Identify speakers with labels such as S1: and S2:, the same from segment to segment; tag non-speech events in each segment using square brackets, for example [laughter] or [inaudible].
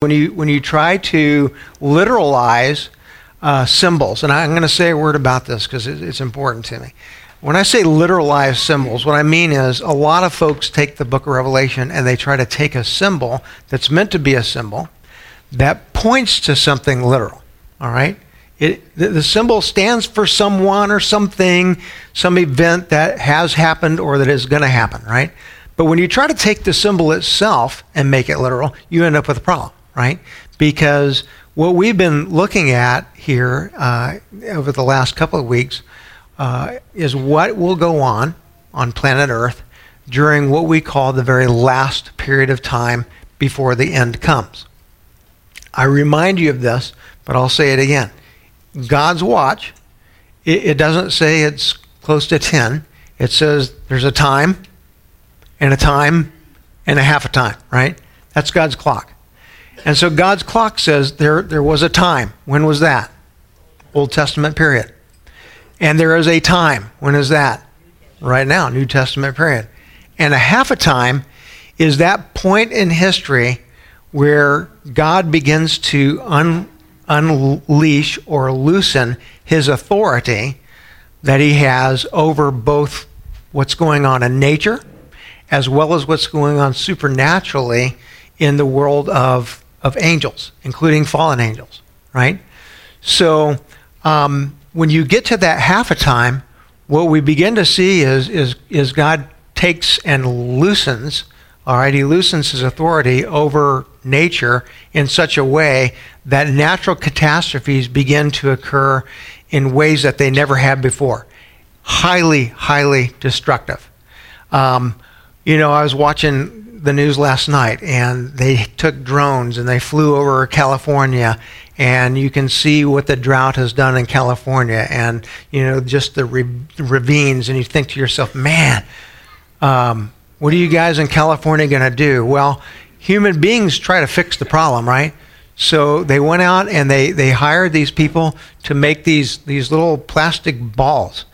S1: when you when you try to literalize uh, symbols, and I'm going to say a word about this because it, it's important to me. When I say literalize symbols, what I mean is a lot of folks take the book of Revelation and they try to take a symbol that's meant to be a symbol that points to something literal. All right? It, the, the symbol stands for someone or something, some event that has happened or that is going to happen, right? But when you try to take the symbol itself and make it literal, you end up with a problem, right? Because what we've been looking at here uh, over the last couple of weeks uh, is what will go on on planet Earth during what we call the very last period of time before the end comes. I remind you of this, but I'll say it again. God's watch, it, it doesn't say it's close to 10. It says there's a time and a time and a half a time, right? That's God's clock. And so God's clock says there, there was a time. When was that? Old Testament period. And there is a time. When is that? Right now, New Testament period. And a half a time is that point in history where God begins to un, unleash or loosen his authority that he has over both what's going on in nature as well as what's going on supernaturally in the world of, of angels, including fallen angels, right? So um, when you get to that half a time, what we begin to see is, is, is God takes and loosens, all right, he loosens his authority over nature in such a way that natural catastrophes begin to occur in ways that they never had before. Highly, highly destructive. Um, you know, I was watching the news last night and they took drones and they flew over California and you can see what the drought has done in California and, you know, just the ravines. And you think to yourself, man, um, what are you guys in California going to do? Well, human beings try to fix the problem, right? So they went out and they, they hired these people to make these, these little plastic balls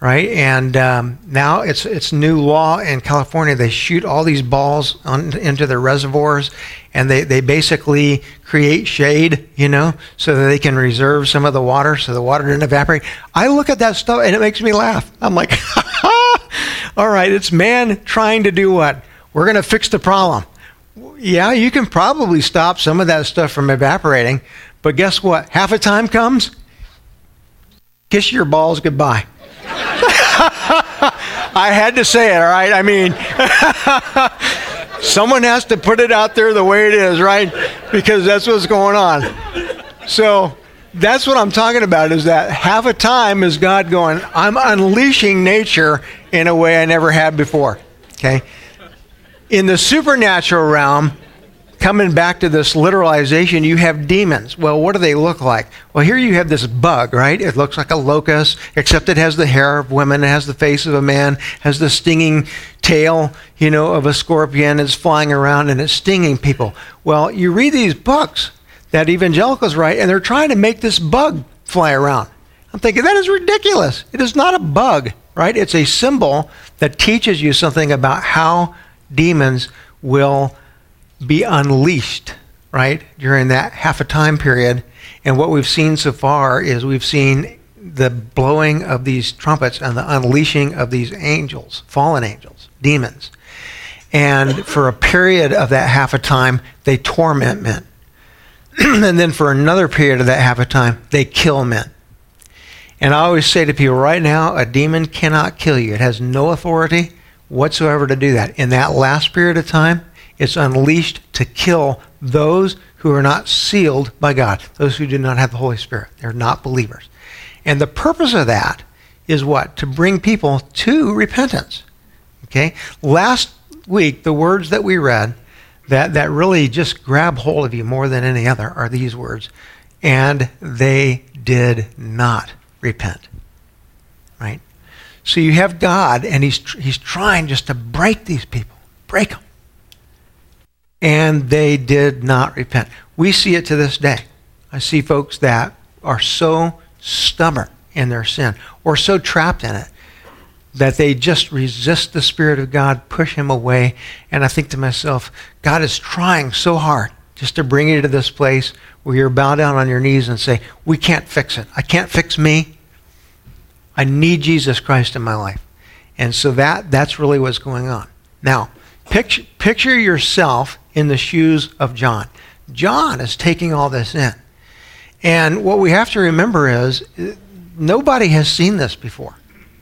S1: right? And um, now it's it's new law in California. They shoot all these balls on, into their reservoirs, and they, they basically create shade, you know, so that they can reserve some of the water, so the water doesn't evaporate. I look at that stuff and it makes me laugh. I'm like, [laughs] all right, it's man trying to do what? We're going to fix the problem. Yeah, you can probably stop some of that stuff from evaporating, but guess what? Half a time comes, kiss your balls goodbye. [laughs] I had to say it, all right? I mean, [laughs] someone has to put it out there the way it is, right? Because that's what's going on. So that's what I'm talking about is that half a time is God going, I'm unleashing nature in a way I never had before. Okay? In the supernatural realm, coming back to this literalization, you have demons. Well, what do they look like? Well, here you have this bug, right? It looks like a locust, except it has the hair of women, it has the face of a man, has the stinging tail, you know, of a scorpion. It's flying around and it's stinging people. Well, you read these books that evangelicals write, and they're trying to make this bug fly around. I'm thinking that is ridiculous. It is not a bug, right? It's a symbol that teaches you something about how demons will be unleashed, right, during that half a time period. And what we've seen so far is we've seen the blowing of these trumpets and the unleashing of these angels, fallen angels, demons. And for a period of that half a time, they torment men. [clears throat] and then for another period of that half a time, they kill men. And I always say to people right now, a demon cannot kill you. It has no authority whatsoever to do that. In that last period of time, it's unleashed to kill those who are not sealed by God, those who do not have the Holy Spirit. They're not believers. And the purpose of that is what? To bring people to repentance. Okay? Last week, the words that we read that, that really just grab hold of you more than any other are these words. And they did not repent. Right? So you have God, and he's, he's trying just to break these people, break them and they did not repent. We see it to this day. I see folks that are so stubborn in their sin or so trapped in it that they just resist the Spirit of God, push Him away. And I think to myself, God is trying so hard just to bring you to this place where you're bow down on your knees and say, We can't fix it. I can't fix me. I need Jesus Christ in my life. And so that, that's really what's going on. Now, picture, picture yourself in the shoes of John. John is taking all this in. And what we have to remember is nobody has seen this before,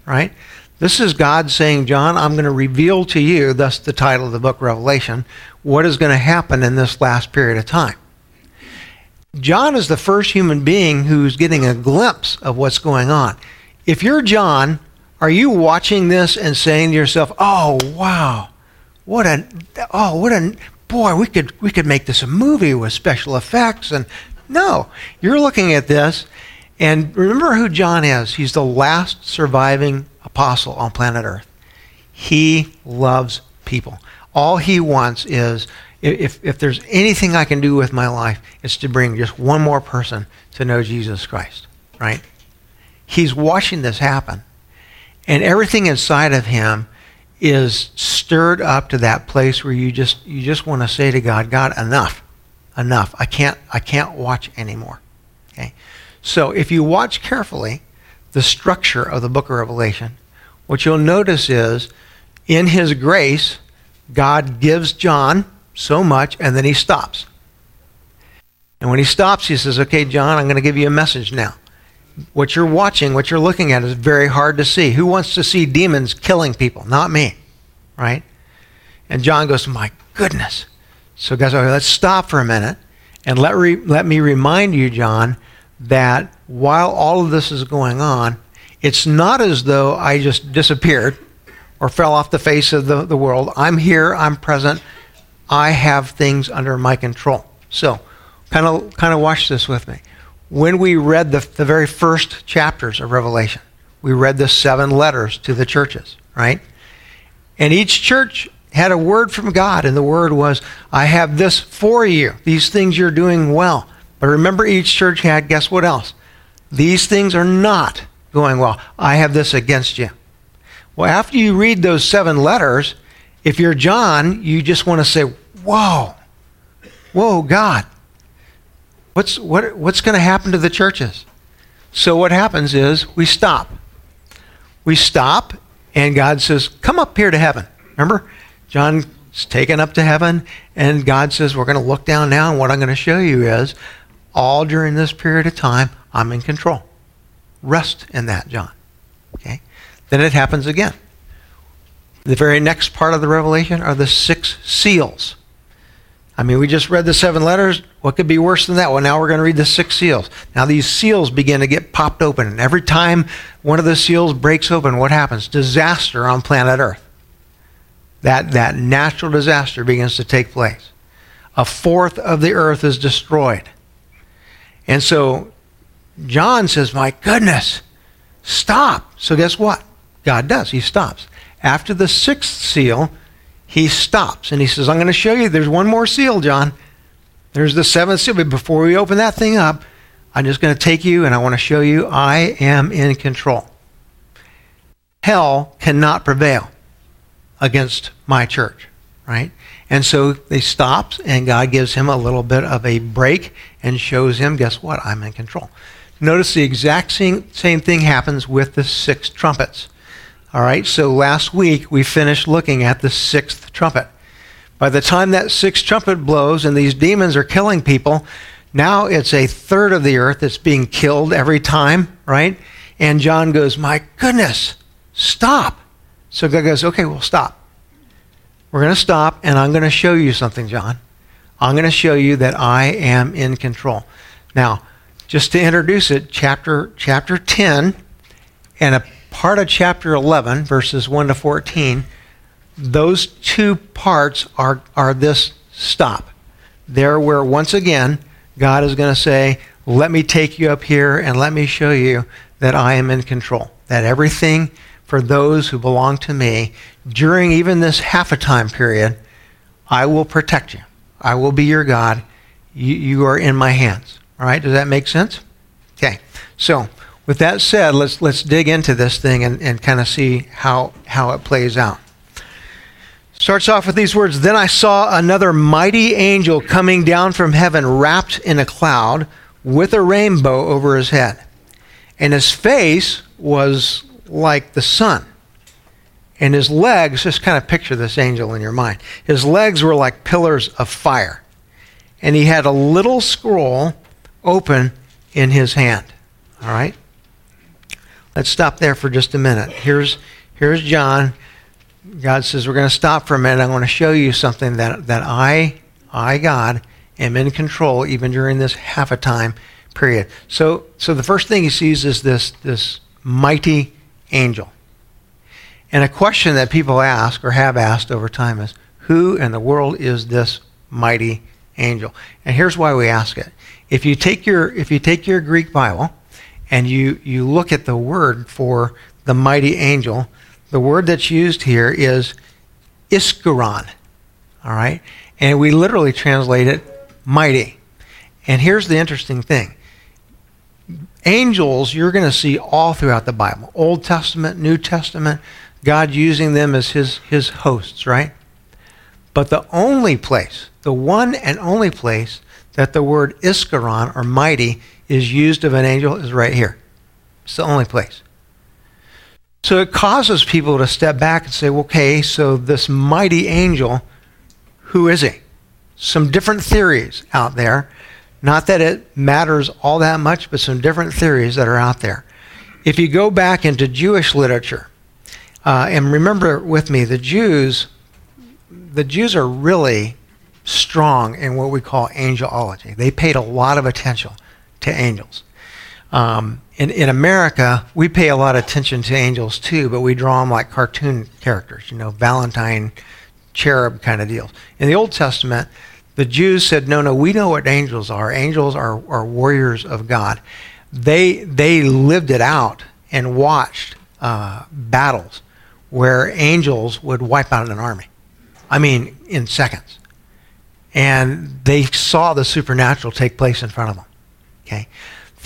S1: right? This is God saying, John, I'm going to reveal to you, thus the title of the book, Revelation, what is going to happen in this last period of time. John is the first human being who's getting a glimpse of what's going on. If you're John, are you watching this and saying to yourself, "Oh, wow. What a oh, what a boy, we could we could make this a movie with special effects and no, you're looking at this and remember who John is. He's the last surviving apostle on planet Earth. He loves people. All he wants is if, if there's anything I can do with my life, it's to bring just one more person to know Jesus Christ, right? He's watching this happen. And everything inside of him is stirred up to that place where you just you just want to say to God, God, enough. Enough. I can't I can't watch anymore. Okay? So if you watch carefully the structure of the book of Revelation, what you'll notice is in his grace, God gives John so much and then he stops. And when he stops, he says, Okay, John, I'm going to give you a message now. What you're watching, what you're looking at is very hard to see. Who wants to see demons killing people? Not me, right? And John goes, My goodness. So, guys, okay, let's stop for a minute and let, re- let me remind you, John, that while all of this is going on, it's not as though I just disappeared or fell off the face of the, the world. I'm here, I'm present, I have things under my control. So, kind of kind of watch this with me. When we read the, the very first chapters of Revelation, we read the seven letters to the churches, right? And each church had a word from God, and the word was, I have this for you. These things you're doing well. But remember, each church had, guess what else? These things are not going well. I have this against you. Well, after you read those seven letters, if you're John, you just want to say, Whoa, whoa, God, what's, what, what's going to happen to the churches? So, what happens is we stop. We stop, and God says, Come up here to heaven. Remember? John's taken up to heaven, and God says, We're going to look down now, and what I'm going to show you is all during this period of time, I'm in control. Rest in that, John. Okay? Then it happens again. The very next part of the revelation are the six seals. I mean, we just read the seven letters. What could be worse than that? Well, now we're going to read the six seals. Now these seals begin to get popped open. And every time one of the seals breaks open, what happens? Disaster on planet Earth. That, that natural disaster begins to take place. A fourth of the earth is destroyed. And so John says, My goodness, stop. So guess what? God does. He stops. After the sixth seal, he stops and he says, I'm going to show you there's one more seal, John. There's the seventh seal. But before we open that thing up, I'm just going to take you and I want to show you I am in control. Hell cannot prevail against my church, right? And so he stops, and God gives him a little bit of a break and shows him, guess what? I'm in control. Notice the exact same, same thing happens with the six trumpets. All right, so last week we finished looking at the sixth trumpet. By the time that sixth trumpet blows and these demons are killing people, now it's a third of the earth that's being killed every time, right? And John goes, My goodness, stop. So God goes, Okay, well, stop. We're going to stop, and I'm going to show you something, John. I'm going to show you that I am in control. Now, just to introduce it, chapter, chapter 10 and a part of chapter 11, verses 1 to 14, those two parts are, are this stop. There, where once again, God is going to say, Let me take you up here and let me show you that I am in control. That everything for those who belong to me during even this half a time period, I will protect you. I will be your God. You, you are in my hands. All right, does that make sense? Okay, so with that said, let's, let's dig into this thing and, and kind of see how, how it plays out. Starts off with these words Then I saw another mighty angel coming down from heaven, wrapped in a cloud, with a rainbow over his head. And his face was like the sun. And his legs, just kind of picture this angel in your mind. His legs were like pillars of fire. And he had a little scroll open in his hand. All right? Let's stop there for just a minute. Here's, here's John God says, We're going to stop for a minute. I want to show you something that, that I, I, God, am in control even during this half a time period. So, so the first thing he sees is this, this mighty angel. And a question that people ask or have asked over time is, Who in the world is this mighty angel? And here's why we ask it. If you take your, if you take your Greek Bible and you, you look at the word for the mighty angel, the word that's used here is iskaron. All right? And we literally translate it mighty. And here's the interesting thing angels, you're going to see all throughout the Bible Old Testament, New Testament, God using them as his, his hosts, right? But the only place, the one and only place that the word iskaron or mighty is used of an angel is right here. It's the only place. So it causes people to step back and say, okay, so this mighty angel, who is he? Some different theories out there. Not that it matters all that much, but some different theories that are out there. If you go back into Jewish literature, uh, and remember with me, the Jews, the Jews are really strong in what we call angelology. They paid a lot of attention to angels. Um, in, in America, we pay a lot of attention to angels too, but we draw them like cartoon characters, you know, Valentine, cherub kind of deals. In the Old Testament, the Jews said, no, no, we know what angels are. Angels are, are warriors of God. They, they lived it out and watched uh, battles where angels would wipe out an army. I mean, in seconds. And they saw the supernatural take place in front of them. Okay?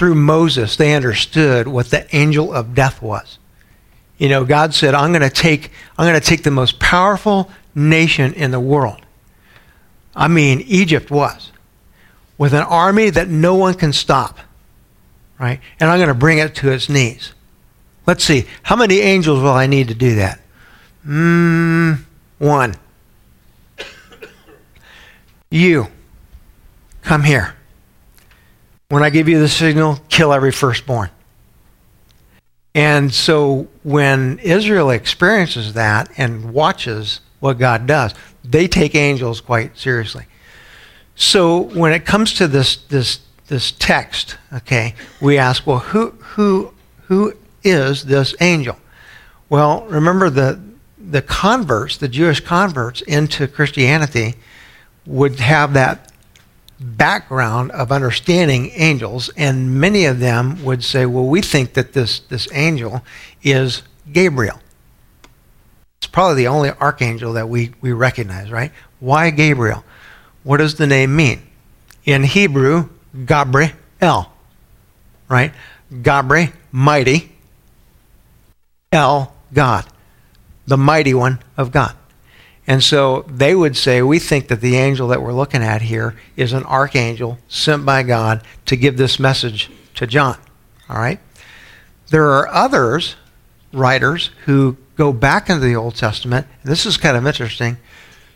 S1: through Moses, they understood what the angel of death was. You know, God said, I'm going to take, I'm going to take the most powerful nation in the world. I mean, Egypt was, with an army that no one can stop, right? And I'm going to bring it to its knees. Let's see, how many angels will I need to do that? Mm, one. You, come here. When I give you the signal, kill every firstborn. And so when Israel experiences that and watches what God does, they take angels quite seriously. So when it comes to this this this text, okay, we ask, well, who who who is this angel? Well, remember the the converts, the Jewish converts into Christianity would have that background of understanding angels, and many of them would say, well, we think that this, this angel is Gabriel. It's probably the only archangel that we, we recognize, right? Why Gabriel? What does the name mean? In Hebrew, Gabriel, right? Gabri, mighty. El, God, the mighty one of God. And so they would say, we think that the angel that we're looking at here is an archangel sent by God to give this message to John. All right? There are others, writers, who go back into the Old Testament, this is kind of interesting,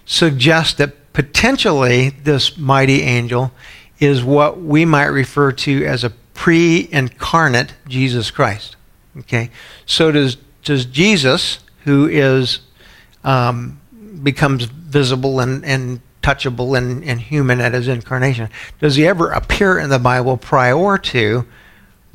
S1: suggest that potentially this mighty angel is what we might refer to as a pre incarnate Jesus Christ. Okay? So does, does Jesus, who is. Um, becomes visible and, and touchable and, and human at his incarnation. Does he ever appear in the Bible prior to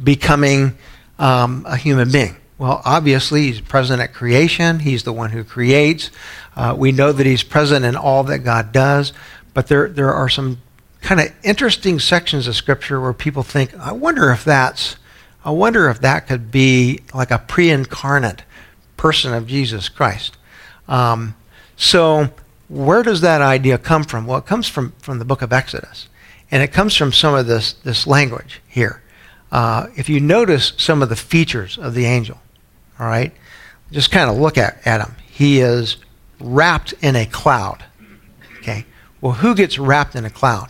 S1: becoming um, a human being? Well, obviously, he's present at creation. He's the one who creates. Uh, we know that he's present in all that God does. But there, there are some kind of interesting sections of Scripture where people think, I wonder if that's, I wonder if that could be like a pre-incarnate person of Jesus Christ. Um, so, where does that idea come from? Well, it comes from, from the book of Exodus. And it comes from some of this, this language here. Uh, if you notice some of the features of the angel, all right, just kind of look at, at him. He is wrapped in a cloud. Okay. Well, who gets wrapped in a cloud?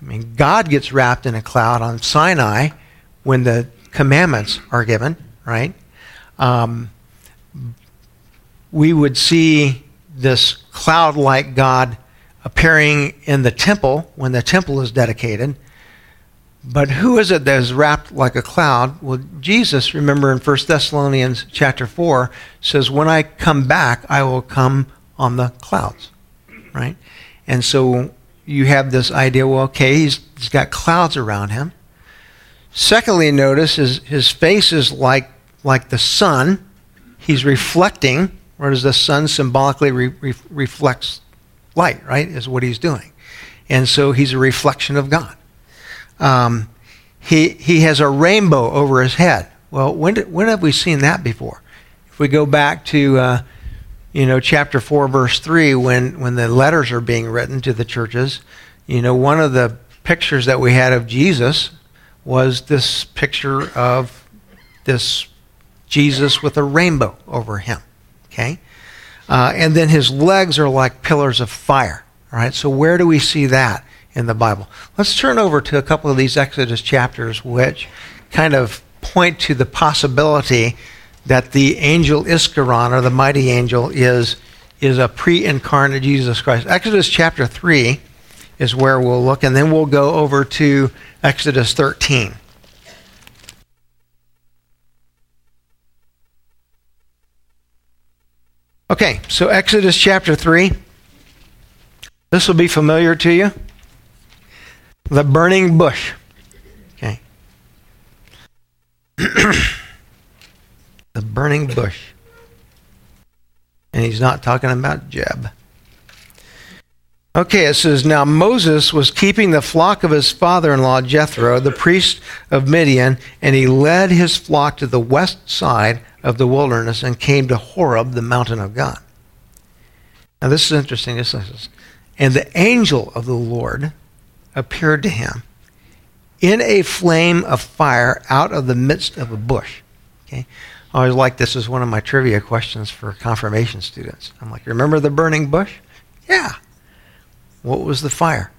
S1: I mean, God gets wrapped in a cloud on Sinai when the commandments are given, right? Um, we would see this cloud like God appearing in the temple when the temple is dedicated. But who is it that is wrapped like a cloud? Well, Jesus, remember in 1 Thessalonians chapter 4, says, When I come back, I will come on the clouds. Right? And so you have this idea, well, okay, he's, he's got clouds around him. Secondly, notice his, his face is like, like the sun. He's reflecting, whereas the sun symbolically re, re, reflects light, right? Is what he's doing. And so he's a reflection of God. Um, he, he has a rainbow over his head. Well, when, did, when have we seen that before? If we go back to, uh, you know, chapter 4, verse 3, when, when the letters are being written to the churches, you know, one of the pictures that we had of Jesus was this picture of this Jesus with a rainbow over him. Okay? Uh, and then his legs are like pillars of fire. All right, so where do we see that in the Bible? Let's turn over to a couple of these Exodus chapters, which kind of point to the possibility that the angel Iskaron, or the mighty angel, is, is a pre incarnate Jesus Christ. Exodus chapter 3 is where we'll look, and then we'll go over to Exodus 13. Okay, so Exodus chapter 3. This will be familiar to you. The burning bush. Okay. [clears throat] the burning bush. And he's not talking about Jeb. Okay, it says, Now Moses was keeping the flock of his father in law Jethro, the priest of Midian, and he led his flock to the west side of the wilderness and came to Horeb, the mountain of God. Now, this is interesting. This is, and the angel of the Lord appeared to him in a flame of fire out of the midst of a bush. Okay? I always like this as one of my trivia questions for confirmation students. I'm like, remember the burning bush? Yeah. What was the fire?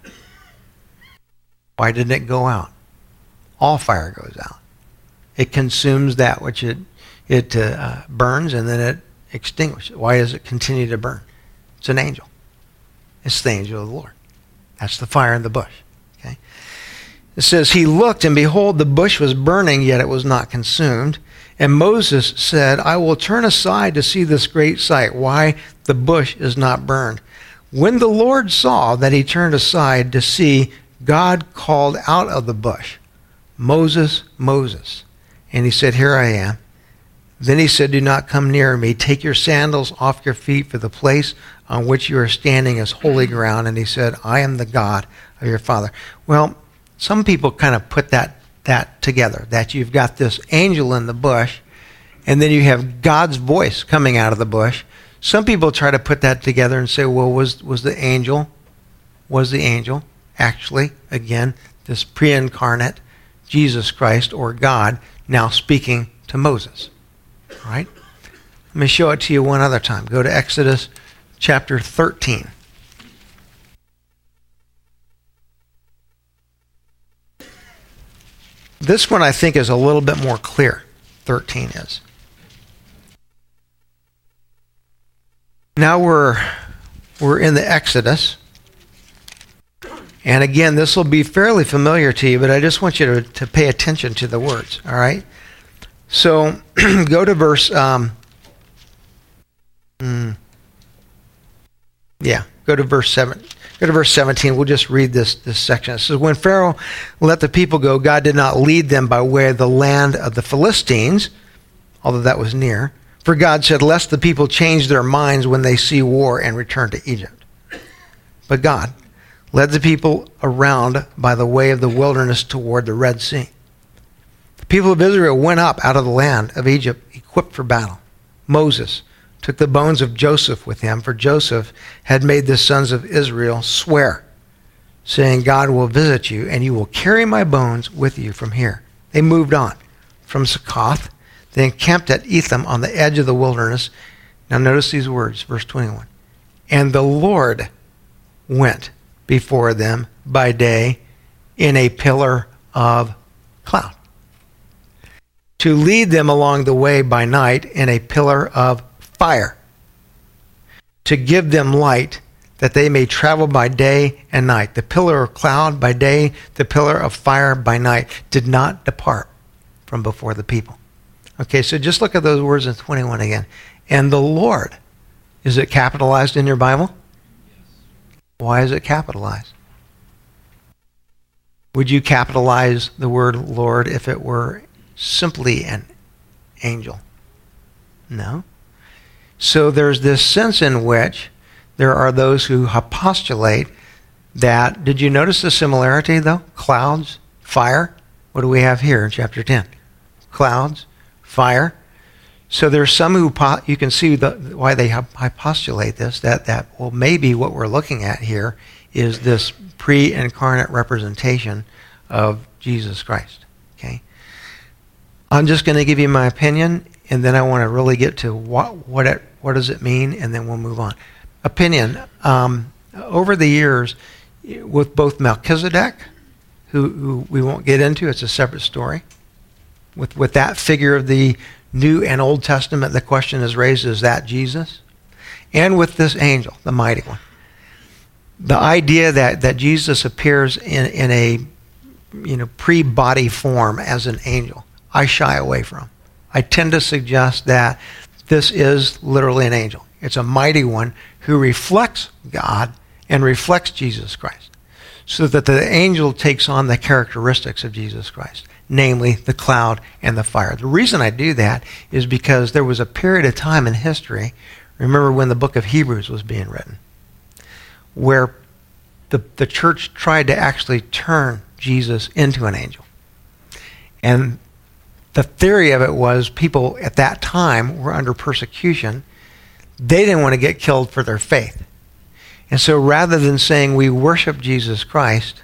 S1: Why didn't it go out? All fire goes out. It consumes that which it it uh, burns and then it extinguishes. Why does it continue to burn? It's an angel. It's the angel of the Lord. That's the fire in the bush. Okay. It says, He looked, and behold, the bush was burning, yet it was not consumed. And Moses said, I will turn aside to see this great sight, why the bush is not burned. When the Lord saw that he turned aside to see, God called out of the bush, Moses, Moses. And he said, Here I am. Then he said, Do not come near me. Take your sandals off your feet, for the place on which you are standing is holy ground. And he said, I am the God of your father. Well, some people kind of put that, that together that you've got this angel in the bush, and then you have God's voice coming out of the bush. Some people try to put that together and say, well, was, was the angel, was the angel actually, again, this pre incarnate Jesus Christ or God now speaking to Moses? Right? Let me show it to you one other time. Go to Exodus chapter 13. This one I think is a little bit more clear. 13 is. Now we're we're in the Exodus. And again, this will be fairly familiar to you, but I just want you to, to pay attention to the words, all right? So [clears throat] go to verse. Um, mm, yeah, go to verse seven. Go to verse 17. We'll just read this, this section. It says, When Pharaoh let the people go, God did not lead them by way of the land of the Philistines, although that was near. For God said, Lest the people change their minds when they see war and return to Egypt. But God led the people around by the way of the wilderness toward the Red Sea The people of Israel went up out of the land of Egypt equipped for battle. Moses took the bones of Joseph with him, for Joseph had made the sons of Israel swear, saying, God will visit you, and you will carry my bones with you from here. They moved on from Succoth. They encamped at Etham on the edge of the wilderness. Now notice these words, verse 21. And the Lord went before them by day in a pillar of cloud, to lead them along the way by night in a pillar of fire, to give them light that they may travel by day and night. The pillar of cloud by day, the pillar of fire by night did not depart from before the people. Okay, so just look at those words in 21 again. And the Lord, is it capitalized in your Bible? Why is it capitalized? Would you capitalize the word Lord if it were simply an angel? No. So there's this sense in which there are those who postulate that. Did you notice the similarity, though? Clouds, fire. What do we have here in chapter 10? Clouds, fire. So there's some who po- you can see the, why they postulate this that that well maybe what we're looking at here is this pre-incarnate representation of Jesus Christ. Okay, I'm just going to give you my opinion, and then I want to really get to what what it, what does it mean, and then we'll move on opinion. Um, over the years, with both Melchizedek, who, who, we won't get into, it's a separate story. With, with that figure of the New and Old Testament, the question is raised is that Jesus? And with this angel, the mighty one. The idea that, that Jesus appears in, in a you know, pre body form as an angel, I shy away from. I tend to suggest that this is literally an angel. It's a mighty one who reflects God and reflects Jesus Christ. So that the angel takes on the characteristics of Jesus Christ, namely the cloud and the fire. The reason I do that is because there was a period of time in history, remember when the book of Hebrews was being written, where the, the church tried to actually turn Jesus into an angel. And the theory of it was people at that time were under persecution they didn't want to get killed for their faith. And so rather than saying we worship Jesus Christ,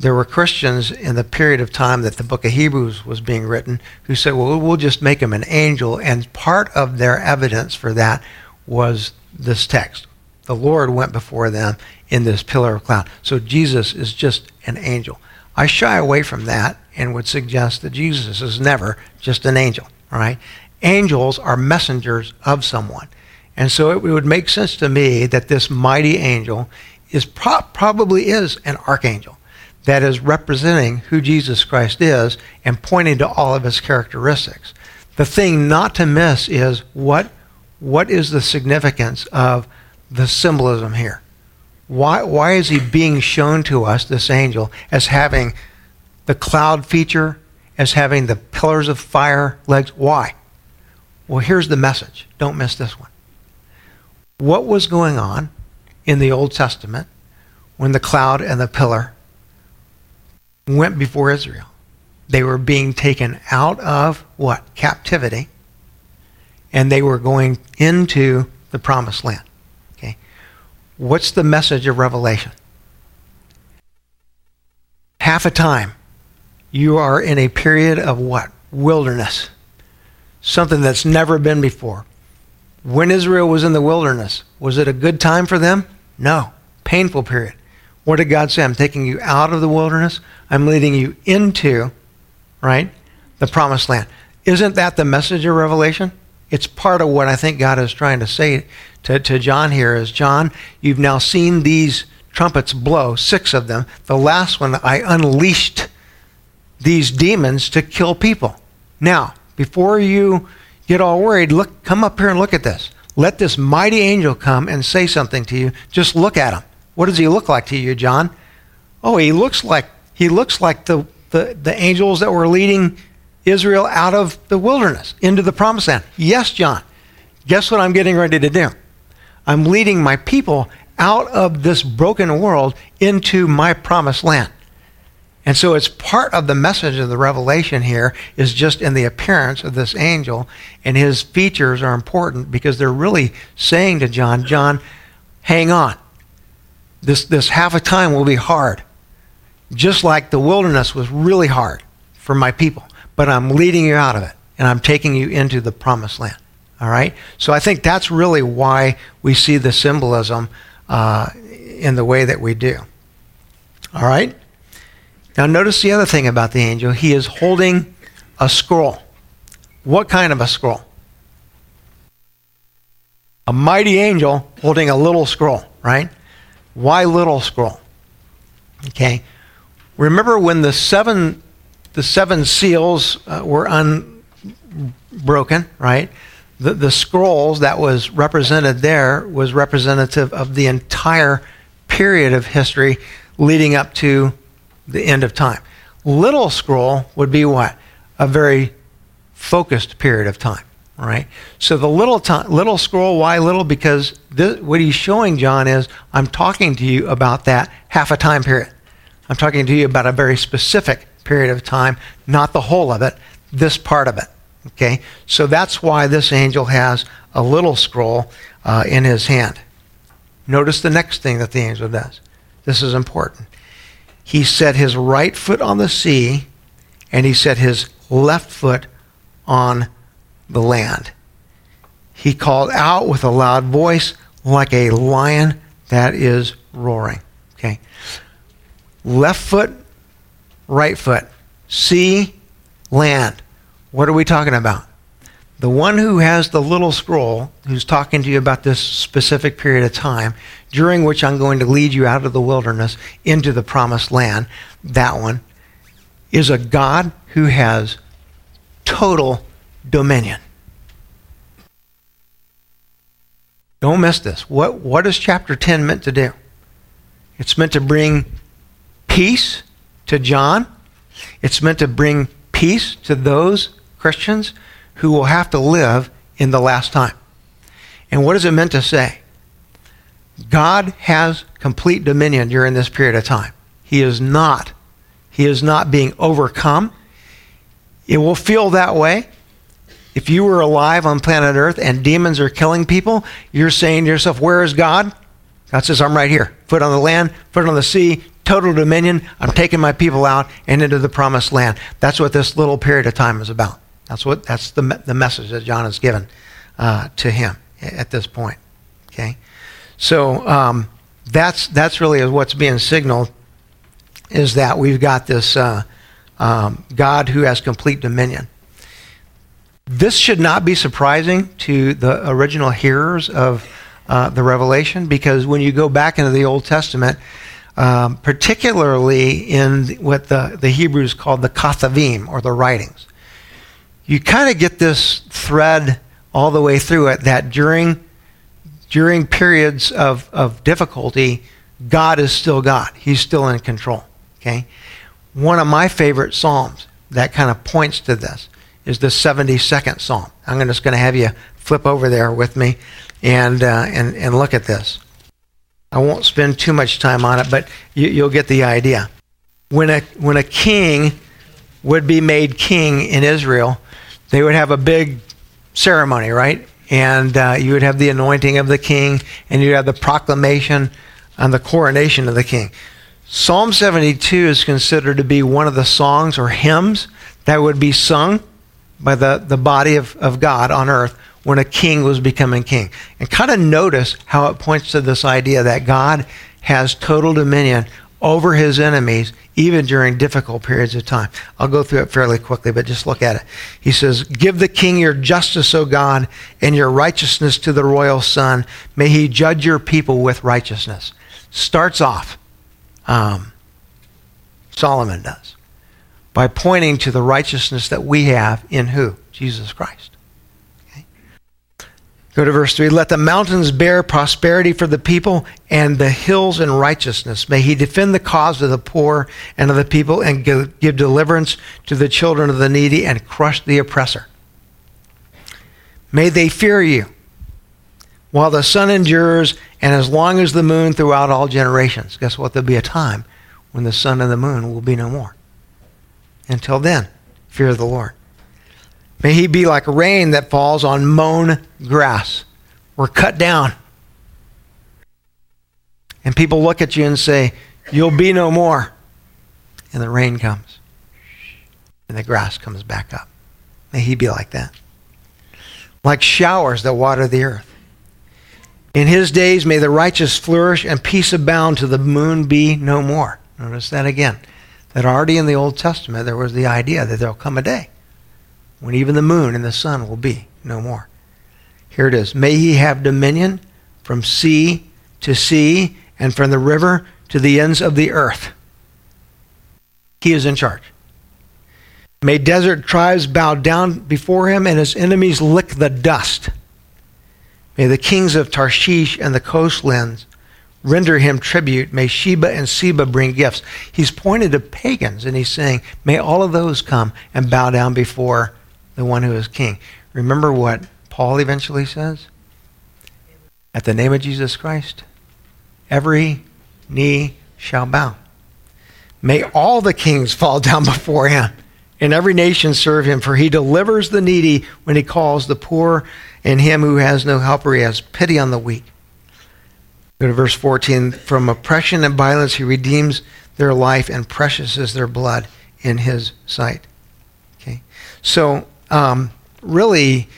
S1: there were Christians in the period of time that the book of Hebrews was being written who said, well, we'll just make him an angel. And part of their evidence for that was this text. The Lord went before them in this pillar of cloud. So Jesus is just an angel. I shy away from that and would suggest that Jesus is never just an angel. Right? Angels are messengers of someone. And so it would make sense to me that this mighty angel is pro- probably is an archangel that is representing who Jesus Christ is and pointing to all of his characteristics. The thing not to miss is what what is the significance of the symbolism here? Why why is he being shown to us this angel as having the cloud feature, as having the pillars of fire legs? Why? Well, here's the message. Don't miss this one what was going on in the Old Testament when the cloud and the pillar went before Israel. They were being taken out of what? Captivity. And they were going into the promised land. Okay. What's the message of Revelation? Half a time you are in a period of what? Wilderness. Something that's never been before. When Israel was in the wilderness, was it a good time for them? No. Painful period. What did God say? I'm taking you out of the wilderness. I'm leading you into, right, the promised land. Isn't that the message of Revelation? It's part of what I think God is trying to say to, to John here is, John, you've now seen these trumpets blow, six of them. The last one, I unleashed these demons to kill people. Now, before you get all worried, look, come up here and look at this. Let this mighty angel come and say something to you. Just look at him. What does he look like to you, John? Oh, he looks like he looks like the, the, the angels that were leading Israel out of the wilderness into the promised land. Yes, John. Guess what I'm getting ready to do? I'm leading my people out of this broken world into my promised land. And so it's part of the message of the revelation here is just in the appearance of this angel, and his features are important because they're really saying to John, John, hang on. This, this half a time will be hard. Just like the wilderness was really hard for my people. But I'm leading you out of it, and I'm taking you into the promised land. All right? So I think that's really why we see the symbolism uh, in the way that we do. All right? Now, notice the other thing about the angel. He is holding a scroll. What kind of a scroll? A mighty angel holding a little scroll, right? Why little scroll? Okay. Remember when the seven the seven seals uh, were unbroken, right? The, the scrolls that was represented there was representative of the entire period of history leading up to the end of time. Little scroll would be what? A very focused period of time, right? So the little time, little scroll, why little? Because this, what he's showing John is I'm talking to you about that half a time period. I'm talking to you about a very specific period of time, not the whole of it, this part of it. Okay? So that's why this angel has a little scroll uh, in his hand. Notice the next thing that the angel does. This is important. He set his right foot on the sea, and he set his left foot on the land. He called out with a loud voice like a lion that is roaring. Okay? Left foot, right foot. Sea, land. What are we talking about? The one who has the little scroll, who's talking to you about this specific period of time, during which I'm going to lead you out of the wilderness into the promised land, that one, is a God who has total dominion. Don't miss this. What, what is chapter 10 meant to do? It's meant to bring peace to John. It's meant to bring peace to those Christians who will have to live in the last time. And what is it meant to say? God has complete dominion during this period of time. He is not. He is not being overcome. It will feel that way. If you were alive on planet Earth and demons are killing people, you're saying to yourself, Where is God? God says, I'm right here. Foot on the land, foot on the sea, total dominion. I'm taking my people out and into the promised land. That's what this little period of time is about. That's what that's the the message that John has given uh, to him at this point. Okay, so um, that's that's really what's being signaled is that we've got this uh, um, God who has complete dominion. This should not be surprising to the original hearers of uh, the Revelation because when you go back into the Old Testament, um, particularly in what the, the Hebrews called the Ketuvim or the writings, you kind of get this thread all the way through it that during during periods of, of difficulty, God is still God. He's still in control. Okay? One of my favorite psalms that kind of points to this is the 72nd psalm. I'm just going to have you flip over there with me and, uh, and, and look at this. I won't spend too much time on it, but you, you'll get the idea. When a, when a king would be made king in Israel, they would have a big ceremony, right? And uh, you would have the anointing of the king, and you'd have the proclamation and the coronation of the king. Psalm 72 is considered to be one of the songs or hymns that would be sung by the, the body of, of God on earth when a king was becoming king. And kind of notice how it points to this idea that God has total dominion over his enemies even during difficult periods of time. I'll go through it fairly quickly, but just look at it. He says, Give the king your justice, O God, and your righteousness to the royal son. May he judge your people with righteousness. Starts off, um, Solomon does, by pointing to the righteousness that we have in who? Jesus Christ. Go to verse 3. Let the mountains bear prosperity for the people and the hills in righteousness. May he defend the cause of the poor and of the people and give deliverance to the children of the needy and crush the oppressor. May they fear you while the sun endures and as long as the moon throughout all generations. Guess what? There'll be a time when the sun and the moon will be no more. Until then, fear the Lord. May he be like rain that falls on mown grass or cut down. And people look at you and say, You'll be no more. And the rain comes. And the grass comes back up. May he be like that. like showers that water the earth. In his days may the righteous flourish and peace abound to the moon be no more. Notice that again. That already in the Old Testament there was the idea that there'll come a day when even the moon and the sun will be no more. Here it is. May he have dominion from sea to sea and from the river to the ends of the earth. He is in charge. May desert tribes bow down before him and his enemies lick the dust. May the kings of Tarshish and the coastlands render him tribute. May Sheba and Seba bring gifts. He's pointed to pagans and he's saying, May all of those come and bow down before the one who is king. Remember what Paul eventually says? At the name of Jesus Christ, every knee shall bow. May all the kings [laughs] fall down before him, and every nation serve him, for he delivers the needy when he calls the poor, and him who has no helper, he has pity on the weak. Go to verse 14. From oppression and violence he redeems their life, and precious is their blood in his sight. Okay? So, um, really,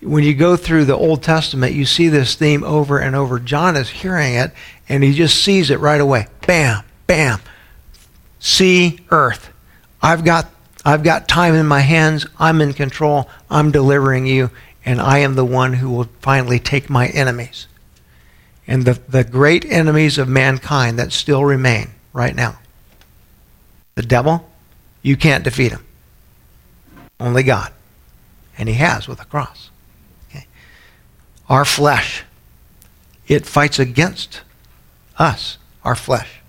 S1: when you go through the Old Testament, you see this theme over and over. John is hearing it, and he just sees it right away. Bam, bam. Sea earth. I've got I've got time in my hands. I'm in control. I'm delivering you, and I am the one who will finally take my enemies. And the, the great enemies of mankind that still remain right now. The devil, you can't defeat him. Only God. And he has with a cross. Okay. Our flesh, it fights against us, our flesh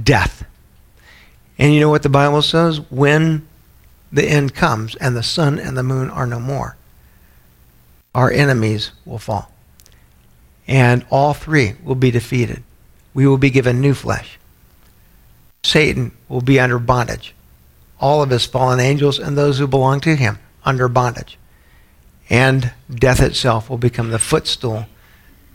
S1: death. And you know what the Bible says? When the end comes and the sun and the moon are no more, our enemies will fall. And all three will be defeated. We will be given new flesh. Satan will be under bondage. All of his fallen angels and those who belong to him under bondage. And death itself will become the footstool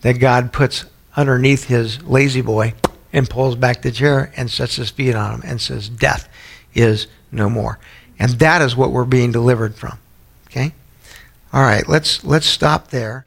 S1: that God puts underneath his La-Z-Boy and pulls back the chair and sets his feet on him and says, Death is no more. And that is what we're being delivered from. Okay? All right, let's let's stop there.